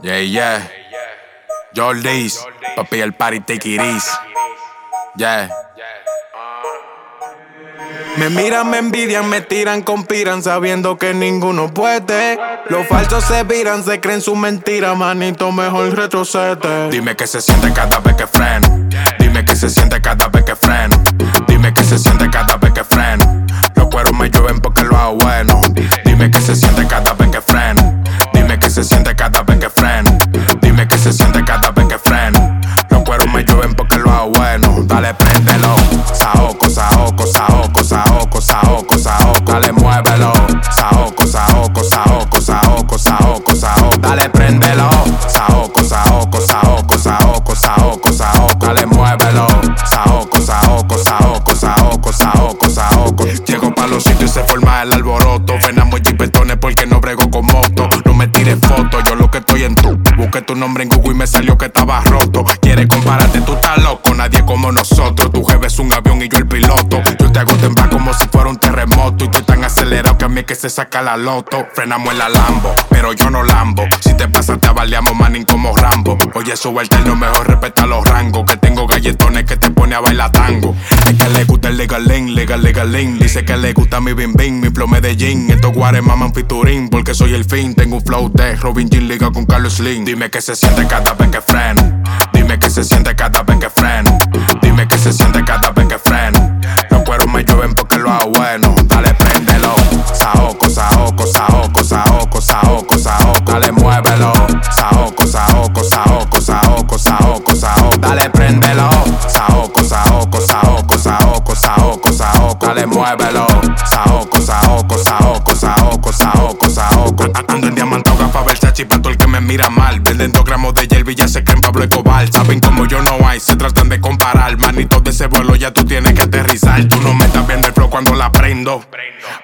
Yeah, yeah. Jordies, papi, el party take it easy. Yeah. Me miran, me envidian, me tiran, conspiran, sabiendo que ninguno puede. Los falsos se viran, se creen su mentira, manito, mejor retrocede. Dime qué se siente cada vez que freno. Dime qué se siente cada vez que freno. Dime qué se siente cada vez que freno. Los cueros me llueven porque lo hago bueno. Dime qué se siente cada vez que freno. Dime qué se siente Saoco, saoco, saoco, saoco, saoco. Dale, muévelo. Saoco, saoco, saoco, saoco, saoco, saoco. Llego pa' los sitios y se forma el alboroto. Frenamos jipetones porque no brego con moto. No me tires fotos, yo lo que estoy en tu. Busqué tu nombre en Google y me salió que estaba roto. Quieres compararte, tú estás loco. Nadie como nosotros. Tu jefe es un avión y yo el piloto. Yo te hago temblar como si fuera que que se saca la loto. Frenamos en la Lambo, pero yo no lambo. Si te pasa, te avaliamos, manín, como Rambo. Oye, sube el terno, mejor respeta los rangos. Que tengo galletones que te pone a bailar tango. Es que le gusta el legalín, legal, legalín. Dice que le gusta mi bim bim, mi flow Medellín. Estos guares maman fiturín, porque soy el fin. Tengo un flow de Robin Jean Liga con Carlos Slim. Dime qué se siente cada vez que freno. Dime qué se siente cada vez que freno. Dime qué se siente saoco, saoco, saoco. Dale, préndelo. Saoco, saoco, saoco, saoco, saoco, saoco. Dale, muévelo. Saoco, saoco, saoco, saoco, saoco, saoco. Ando en diamantauga pa' ver chachi pa' todo el que me mira mal. Venden dos gramos de y ya se creen Pablo Escobar. Saben como yo no hay, se tratan de comparar. Manito de ese vuelo ya tú tienes que aterrizar. Tú no me estás viendo cuando la prendo.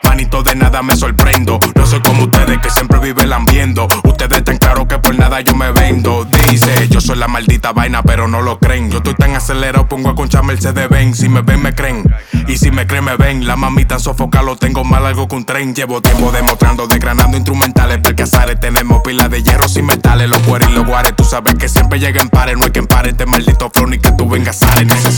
Manito de nada me sorprendo. No soy como ustedes que siempre viven lambiendo. Ustedes están claros que por nada yo me vendo. Dice, yo soy la maldita vaina, pero no lo creen. Yo estoy tan acelerado, pongo a concha Mercedes Benz. Si me ven, me creen. Y si me creen, me ven. La mamita sofoca, lo tengo más largo que un tren. Llevo tiempo demostrando, desgranando instrumentales. Percasares, tenemos pilas de hierros y metales. Los cueros y los guares, tú sabes que siempre llega en pares. No hay que empare este maldito flow ni que tú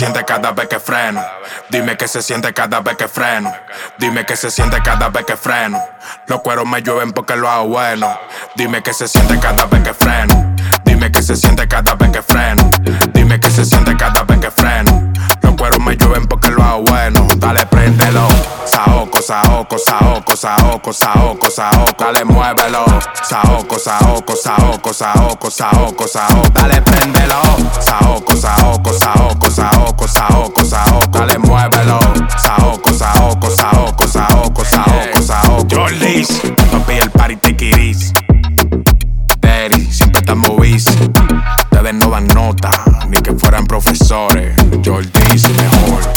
siente cada vez que freno. Dime que se siente cada vez que freno. Dime que se siente cada vez que freno. Los cueros me llueven porque lo hago bueno. Dime que se siente cada vez que freno. Dime que se siente cada vez que freno. Saoco, saoco, saoco, saoco, saoco. Dale, muévelo. Saoco, saoco, saoco, saoco, saoco, saoco. Dale, préndelo. Saoco, saoco, saoco, saoco, saoco, saoco. Dale, muévelo. Saoco, saoco, saoco, saoco, saoco, saoco. Jordies, papi, el party it easy. Daddy, siempre estamos busy. Ustedes no dan nota, ni que fueran profesores. Jordies, mejor.